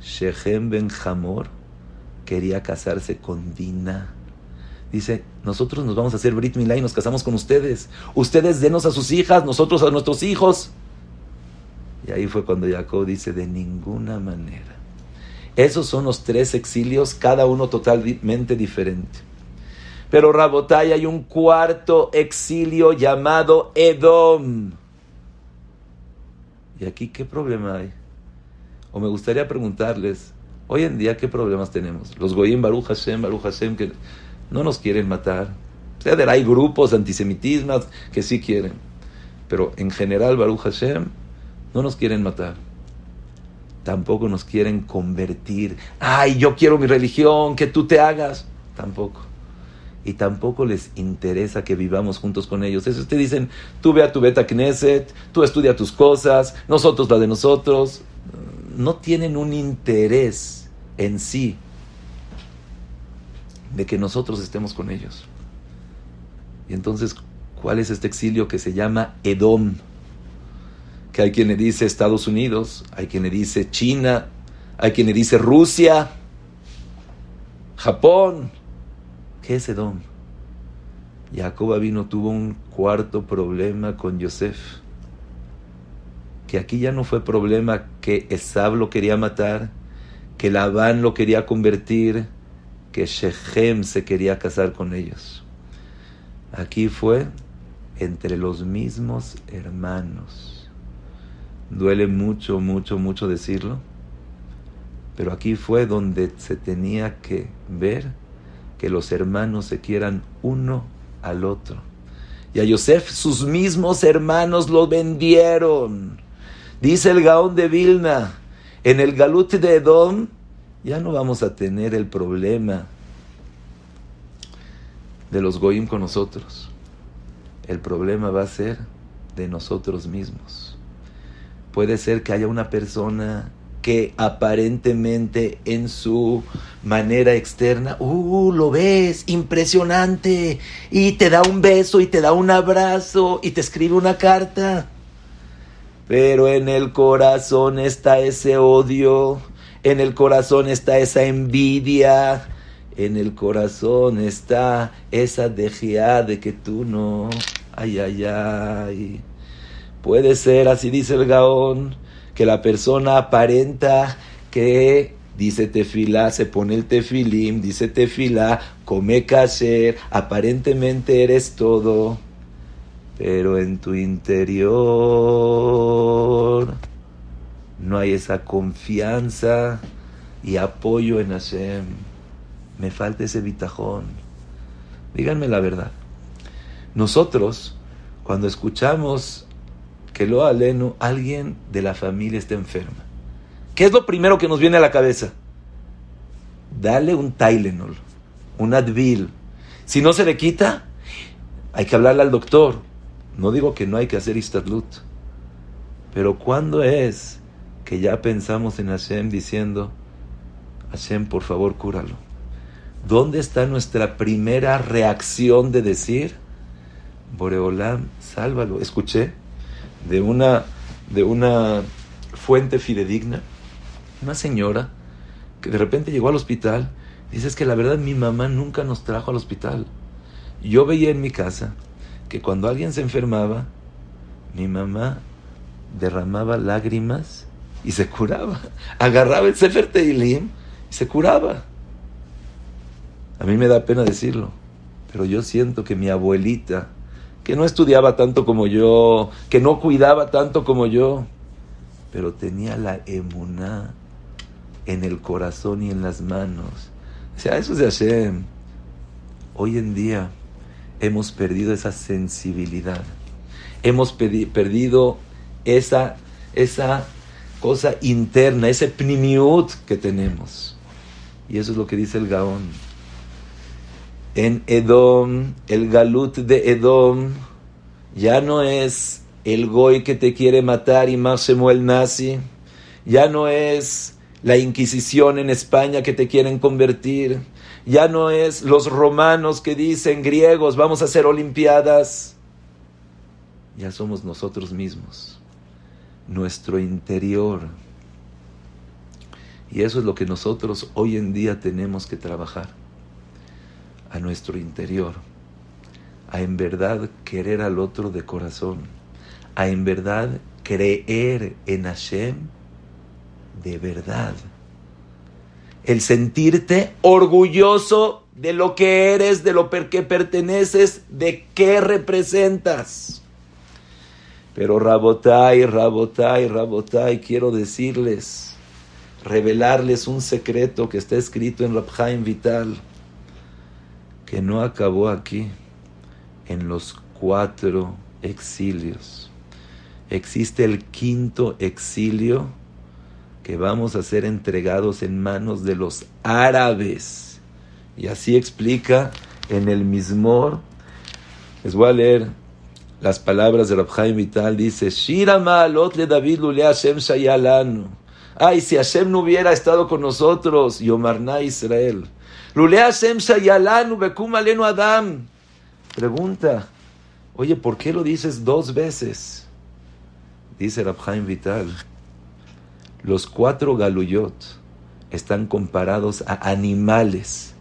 Shechem ben Hamor quería casarse con Dina. Dice, nosotros nos vamos a hacer Brit Milá y nos casamos con ustedes. Ustedes denos a sus hijas, nosotros a nuestros hijos. Y ahí fue cuando Jacob dice, de ninguna manera. Esos son los tres exilios, cada uno totalmente diferente. Pero Rabotay hay un cuarto exilio llamado Edom. ¿Y aquí qué problema hay? O me gustaría preguntarles, hoy en día, ¿qué problemas tenemos? Los Goyim Baruch Hashem, Baruch Hashem, que no nos quieren matar. O hay grupos antisemitismos que sí quieren. Pero en general, Baruch Hashem, no nos quieren matar. Tampoco nos quieren convertir. Ay, yo quiero mi religión, que tú te hagas. Tampoco. Y tampoco les interesa que vivamos juntos con ellos. Eso te dicen, tú ve a tu beta Knesset, tú estudia tus cosas, nosotros la de nosotros. No tienen un interés en sí de que nosotros estemos con ellos. Y entonces, ¿cuál es este exilio que se llama Edom? Que hay quien le dice Estados Unidos, hay quien le dice China, hay quien le dice Rusia, Japón. ¿Qué es Edom? Jacob vino tuvo un cuarto problema con Yosef. Que aquí ya no fue problema que Esab lo quería matar, que Labán lo quería convertir, que Shechem se quería casar con ellos. Aquí fue entre los mismos hermanos. Duele mucho, mucho, mucho decirlo, pero aquí fue donde se tenía que ver que los hermanos se quieran uno al otro. Y a Yosef sus mismos hermanos lo vendieron. Dice el Gaón de Vilna, en el Galut de Edom, ya no vamos a tener el problema de los goyim con nosotros. El problema va a ser de nosotros mismos. Puede ser que haya una persona que aparentemente en su manera externa, uh, lo ves, impresionante, y te da un beso y te da un abrazo y te escribe una carta. Pero en el corazón está ese odio, en el corazón está esa envidia, en el corazón está esa dejía de que tú no, ay, ay, ay. Puede ser, así dice el Gaón, que la persona aparenta que dice tefilá, se pone el tefilim, dice tefilá, come kasher, aparentemente eres todo, pero en tu interior no hay esa confianza y apoyo en Hashem. Me falta ese bitajón. Díganme la verdad. Nosotros, cuando escuchamos que lo aleno, alguien de la familia está enferma, ¿qué es lo primero que nos viene a la cabeza? Dale un Tylenol, un Advil. Si no se le quita, hay que hablarle al doctor. No digo que no hay que hacer Istadlut. Pero ¿cuándo es que ya pensamos en Hashem diciendo, Hashem, por favor, cúralo. ¿Dónde está nuestra primera reacción de decir, Boreolam, sálvalo? Escuché de una, de una fuente fidedigna, una señora que de repente llegó al hospital, dice, que la verdad mi mamá nunca nos trajo al hospital. Yo veía en mi casa que cuando alguien se enfermaba, mi mamá derramaba lágrimas y se curaba. Agarraba el Sefer Teilim y se curaba. A mí me da pena decirlo, pero yo siento que mi abuelita, que no estudiaba tanto como yo, que no cuidaba tanto como yo, pero tenía la emuná en el corazón y en las manos. O sea, eso es de Hashem. Hoy en día hemos perdido esa sensibilidad. hemos perdido esa, esa cosa interna, ese pnimiut que tenemos. Y eso es lo que dice el Gaón. En Edom, el galut de Edom, ya no es el goy que te quiere matar y más el nazi, ya no es la Inquisición en España que te quieren convertir, ya no es los romanos que dicen griegos, vamos a hacer olimpiadas, ya somos nosotros mismos, nuestro interior. Y eso es lo que nosotros hoy en día tenemos que trabajar, a nuestro interior, a en verdad querer al otro de corazón, a en verdad creer en Hashem de verdad. El sentirte orgulloso de lo que eres, de lo que perteneces, de qué representas. Pero Rabotai, Rabotai, Rabotai, quiero decirles, revelarles un secreto que está escrito en Rabhaim Vital, que no acabó aquí, en los cuatro exilios. Existe el quinto exilio que vamos a ser entregados en manos de los árabes. Y así explica en el Mismor. Les voy a leer las palabras de Rabjaim Vital. Dice, Shirama lotle David lule Hashem shayalanu. Ay, si Hashem no hubiera estado con nosotros, Yomarna Israel. Lule Hashem shayalanu bekum alenu Adam. Pregunta, oye, ¿por qué lo dices dos veces? Dice Rabjaim Vital los cuatro galuyot están comparados a animales,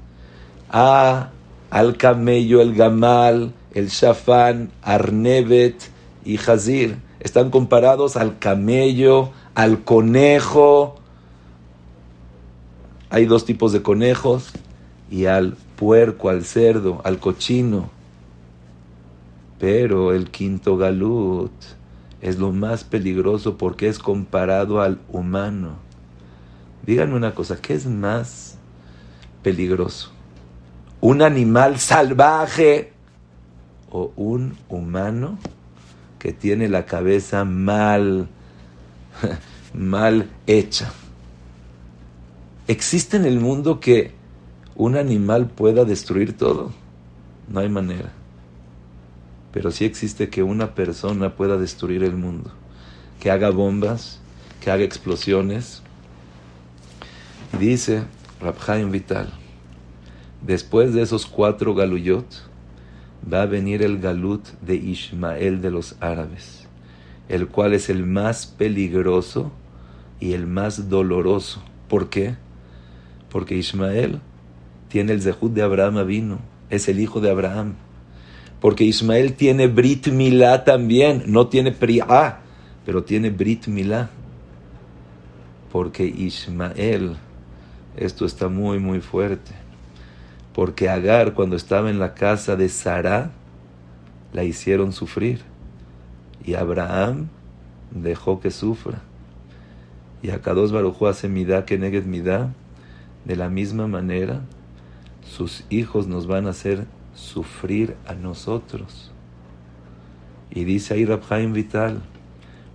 a, al camello, el gamal, el shafán, arnevet y jazir. Están comparados al camello, al conejo. Hay dos tipos de conejos y al puerco, al cerdo, al cochino. Pero el quinto galut es lo más peligroso porque es comparado al humano. Díganme una cosa, ¿qué es más peligroso? ¿Un animal salvaje o un humano que tiene la cabeza mal, mal hecha? ¿Existe en el mundo que un animal pueda destruir todo? No hay manera pero sí existe que una persona pueda destruir el mundo, que haga bombas, que haga explosiones. Dice Rabhaim Vital, después de esos cuatro galuyot, va a venir el galut de Ismael de los árabes, el cual es el más peligroso y el más doloroso. ¿Por qué? Porque Ismael tiene el zehut de Abraham vino, es el hijo de Abraham porque Ismael tiene Brit Milá también, no tiene Priá, pero tiene Brit Milá. Porque Ismael, esto está muy, muy fuerte. Porque Agar, cuando estaba en la casa de Sarah, la hicieron sufrir. Y Abraham dejó que sufra. Y Akados Baruj hace midá que negues midá. De la misma manera, sus hijos nos van a hacer sufrir a nosotros. Y dice ahí Rabhaim Vital,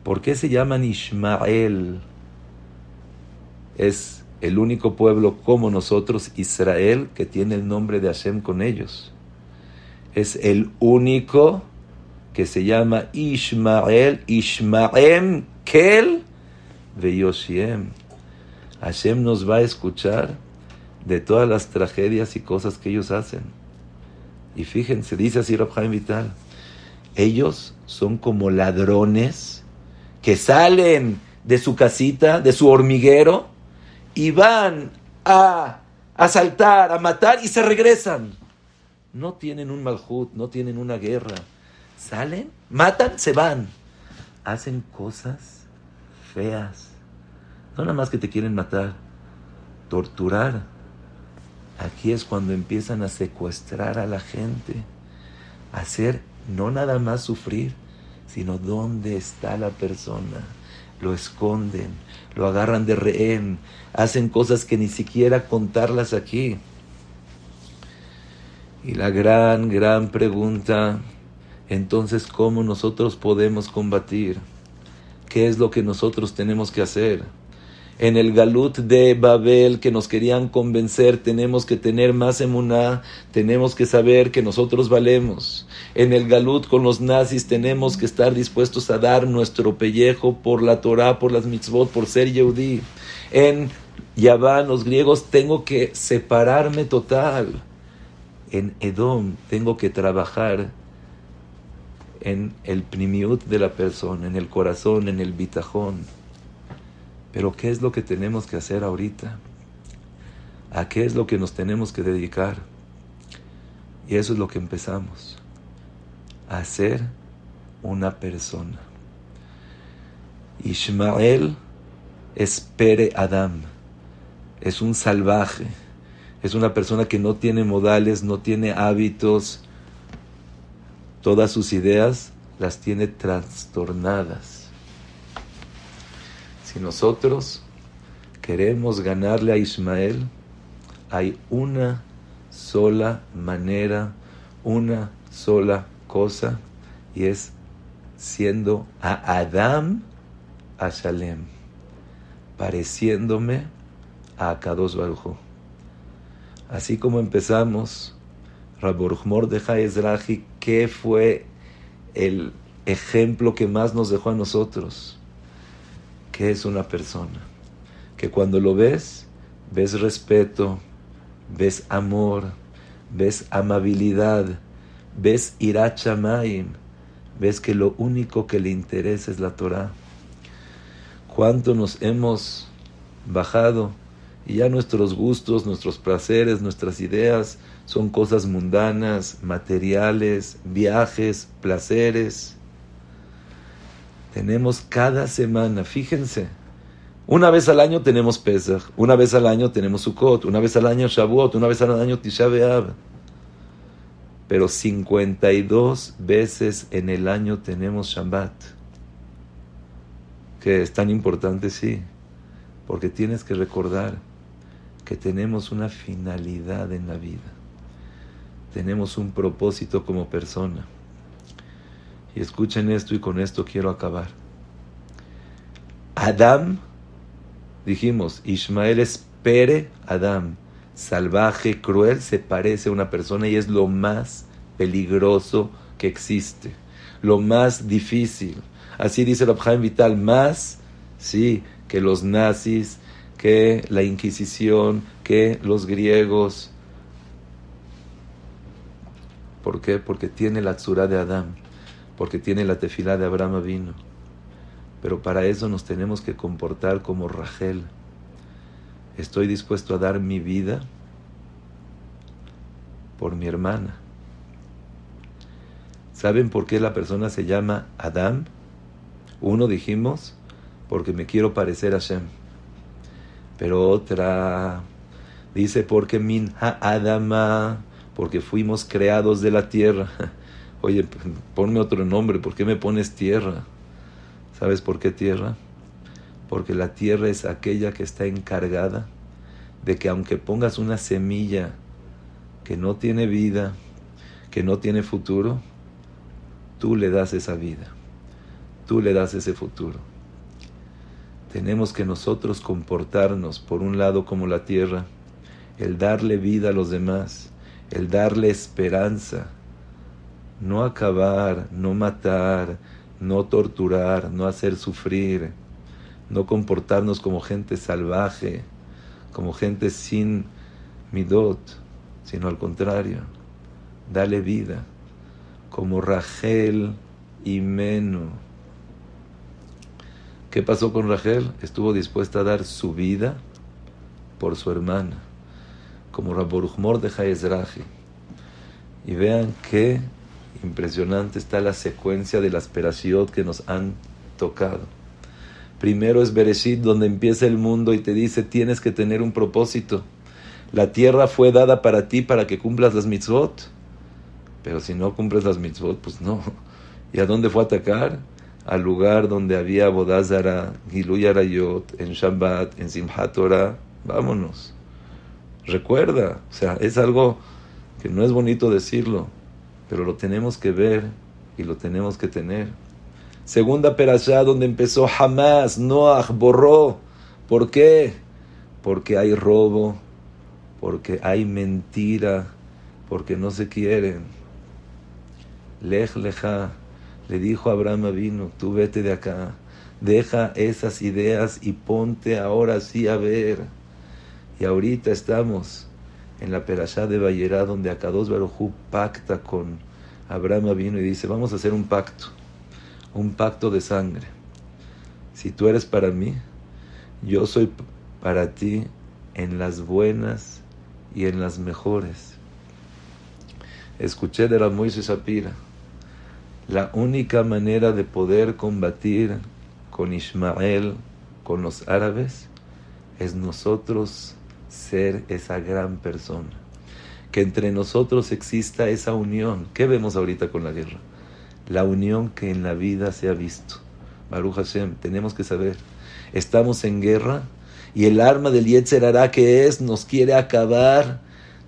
¿por qué se llaman Ismael? Es el único pueblo como nosotros, Israel, que tiene el nombre de Hashem con ellos. Es el único que se llama Ismael, Ishmael, Kel, Yoshiem. Hashem nos va a escuchar de todas las tragedias y cosas que ellos hacen. Y fíjense, dice así Rabhaim Vital, ellos son como ladrones que salen de su casita, de su hormiguero, y van a asaltar, a matar y se regresan. No tienen un malhut, no tienen una guerra. Salen, matan, se van. Hacen cosas feas. No nada más que te quieren matar, torturar Aquí es cuando empiezan a secuestrar a la gente, a hacer no nada más sufrir, sino dónde está la persona. Lo esconden, lo agarran de rehén, hacen cosas que ni siquiera contarlas aquí. Y la gran, gran pregunta entonces ¿cómo nosotros podemos combatir? ¿Qué es lo que nosotros tenemos que hacer? En el galut de Babel que nos querían convencer, tenemos que tener más emuná, tenemos que saber que nosotros valemos. En el galut con los nazis tenemos que estar dispuestos a dar nuestro pellejo por la Torah, por las mitzvot, por ser Yehudi. En Yaván, los griegos, tengo que separarme total. En Edom tengo que trabajar en el primiut de la persona, en el corazón, en el bitajón. Pero ¿qué es lo que tenemos que hacer ahorita? ¿A qué es lo que nos tenemos que dedicar? Y eso es lo que empezamos. A ser una persona. Ishmael espere Adam. Es un salvaje. Es una persona que no tiene modales, no tiene hábitos, todas sus ideas las tiene trastornadas. Si nosotros queremos ganarle a Ismael, hay una sola manera, una sola cosa, y es siendo a Adam a Shalem, pareciéndome a Kadosh Baruj Así como empezamos, Raborjmor de Ezrahi, ¿qué fue el ejemplo que más nos dejó a nosotros? ¿Qué es una persona? Que cuando lo ves, ves respeto, ves amor, ves amabilidad, ves irachamayim, ves que lo único que le interesa es la Torah. ¿Cuánto nos hemos bajado y ya nuestros gustos, nuestros placeres, nuestras ideas son cosas mundanas, materiales, viajes, placeres. Tenemos cada semana, fíjense, una vez al año tenemos Pesach, una vez al año tenemos Sukkot, una vez al año Shavuot, una vez al año Tisha B'Av. Pero 52 veces en el año tenemos Shabbat. Que es tan importante, sí, porque tienes que recordar que tenemos una finalidad en la vida. Tenemos un propósito como persona. Y escuchen esto y con esto quiero acabar. Adam, dijimos, Ismael es Pere Adam, salvaje, cruel, se parece a una persona y es lo más peligroso que existe, lo más difícil. Así dice el Abhaim Vital, más, sí, que los nazis, que la Inquisición, que los griegos. ¿Por qué? Porque tiene la tzura de Adán, porque tiene la tefilá de Abraham vino. Pero para eso nos tenemos que comportar como Rachel. Estoy dispuesto a dar mi vida por mi hermana. ¿Saben por qué la persona se llama Adán? Uno dijimos, porque me quiero parecer a Shem. Pero otra dice, porque min adama, porque fuimos creados de la tierra. Oye, ponme otro nombre, ¿por qué me pones tierra? ¿Sabes por qué tierra? Porque la tierra es aquella que está encargada de que aunque pongas una semilla que no tiene vida, que no tiene futuro, tú le das esa vida, tú le das ese futuro tenemos que nosotros comportarnos, por un lado, como la tierra, el darle vida a los demás, el darle esperanza, no acabar, no matar, no torturar, no hacer sufrir, no comportarnos como gente salvaje, como gente sin midot, sino al contrario, dale vida, como Rachel y Meno ¿Qué pasó con Rachel? Estuvo dispuesta a dar su vida por su hermana, como Raboruchmor de Jaezraji. Y vean qué impresionante está la secuencia de la aspiración que nos han tocado. Primero es Bereshit, donde empieza el mundo y te dice tienes que tener un propósito. La tierra fue dada para ti para que cumplas las mitzvot. Pero si no cumples las mitzvot, pues no. ¿Y a dónde fue a atacar? al lugar donde había Bodazara, Giluy Arayot, en Shabbat, en Simchat Torah, vámonos. Recuerda, o sea, es algo que no es bonito decirlo, pero lo tenemos que ver y lo tenemos que tener. Segunda perashá donde empezó jamás, Noah borró. ¿Por qué? Porque hay robo, porque hay mentira, porque no se quieren. Lej leja, le dijo Abraham vino, tú vete de acá, deja esas ideas y ponte ahora sí a ver. Y ahorita estamos en la perashá de Bayerá, donde Akados Barujú pacta con Abraham vino y dice, vamos a hacer un pacto un pacto de sangre. Si tú eres para mí, yo soy para ti en las buenas y en las mejores. Escuché de la Moisés Sapira, la única manera de poder combatir con Ismael, con los árabes, es nosotros ser esa gran persona. Que entre nosotros exista esa unión. ¿Qué vemos ahorita con la guerra? la unión que en la vida se ha visto. Baruch Hashem, tenemos que saber, estamos en guerra y el arma del Yetzer hará que es, nos quiere acabar.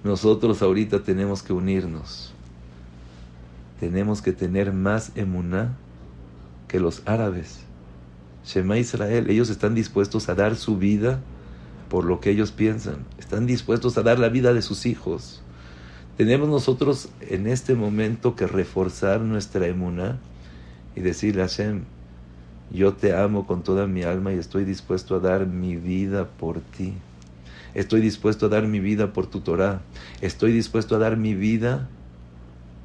Nosotros ahorita tenemos que unirnos. Tenemos que tener más emuná que los árabes. Shema Israel, ellos están dispuestos a dar su vida por lo que ellos piensan. Están dispuestos a dar la vida de sus hijos. Tenemos nosotros en este momento que reforzar nuestra emuna y decirle a Hashem, yo te amo con toda mi alma y estoy dispuesto a dar mi vida por ti. Estoy dispuesto a dar mi vida por tu Torah. Estoy dispuesto a dar mi vida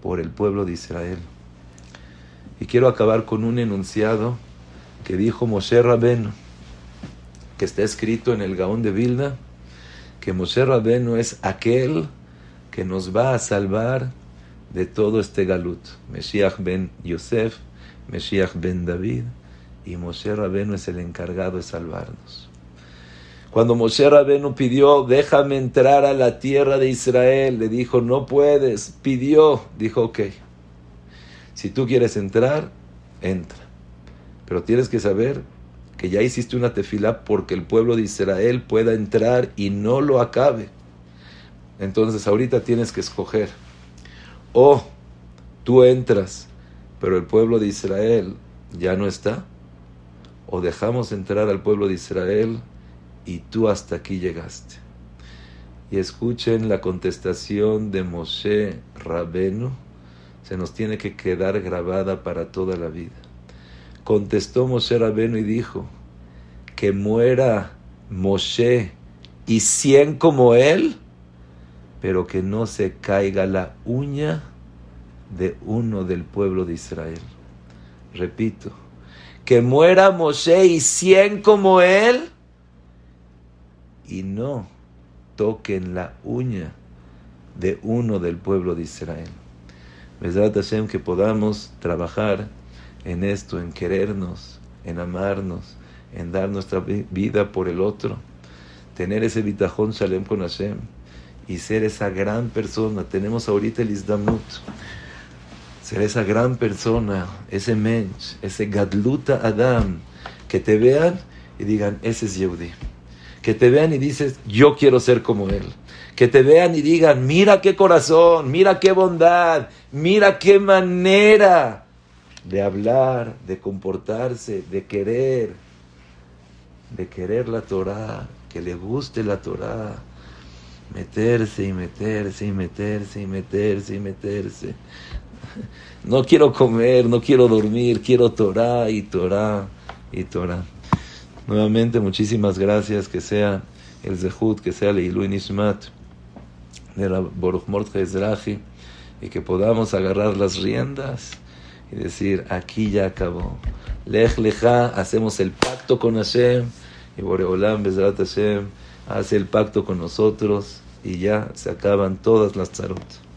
por el pueblo de Israel. Y quiero acabar con un enunciado que dijo Moshe Rabenu, que está escrito en el Gaón de Vilna, que Moshe Rabenu es aquel que nos va a salvar de todo este galut. Meshiach ben Yosef, Meshiach ben David y Moshe Rabenu es el encargado de salvarnos. Cuando Moshe Rabenu pidió, déjame entrar a la tierra de Israel, le dijo, no puedes, pidió, dijo, ok, si tú quieres entrar, entra. Pero tienes que saber que ya hiciste una tefila porque el pueblo de Israel pueda entrar y no lo acabe. Entonces ahorita tienes que escoger. O tú entras, pero el pueblo de Israel ya no está. O dejamos entrar al pueblo de Israel y tú hasta aquí llegaste. Y escuchen la contestación de Moshe Rabenu. Se nos tiene que quedar grabada para toda la vida. Contestó Moshe Rabenu y dijo, que muera Moshe y cien como él pero que no se caiga la uña de uno del pueblo de Israel. Repito, que muera Moshe y cien como él, y no toquen la uña de uno del pueblo de Israel. Hashem, que podamos trabajar en esto, en querernos, en amarnos, en dar nuestra vida por el otro, tener ese bitajón shalem con Hashem y ser esa gran persona. Tenemos ahorita el Isdamut. Ser esa gran persona, ese mensch, ese Gadluta Adam, que te vean y digan, ese es Yehudi. Que te vean y dices, yo quiero ser como él. Que te vean y digan, mira qué corazón, mira qué bondad, mira qué manera de hablar, de comportarse, de querer, de querer la Torah, que le guste la Torah meterse y meterse y meterse y meterse y meterse. No quiero comer, no quiero dormir, quiero Torah y Torah y Torah. Nuevamente, muchísimas gracias, que sea el Zehut, que sea el Ilu Nishmat de la Boruch Ezrahi y que podamos agarrar las riendas y decir, aquí ya acabó. Lech Lecha, hacemos el pacto con Hashem y Boreolam Bezrat Hashem hace el pacto con nosotros y ya se acaban todas las tarot.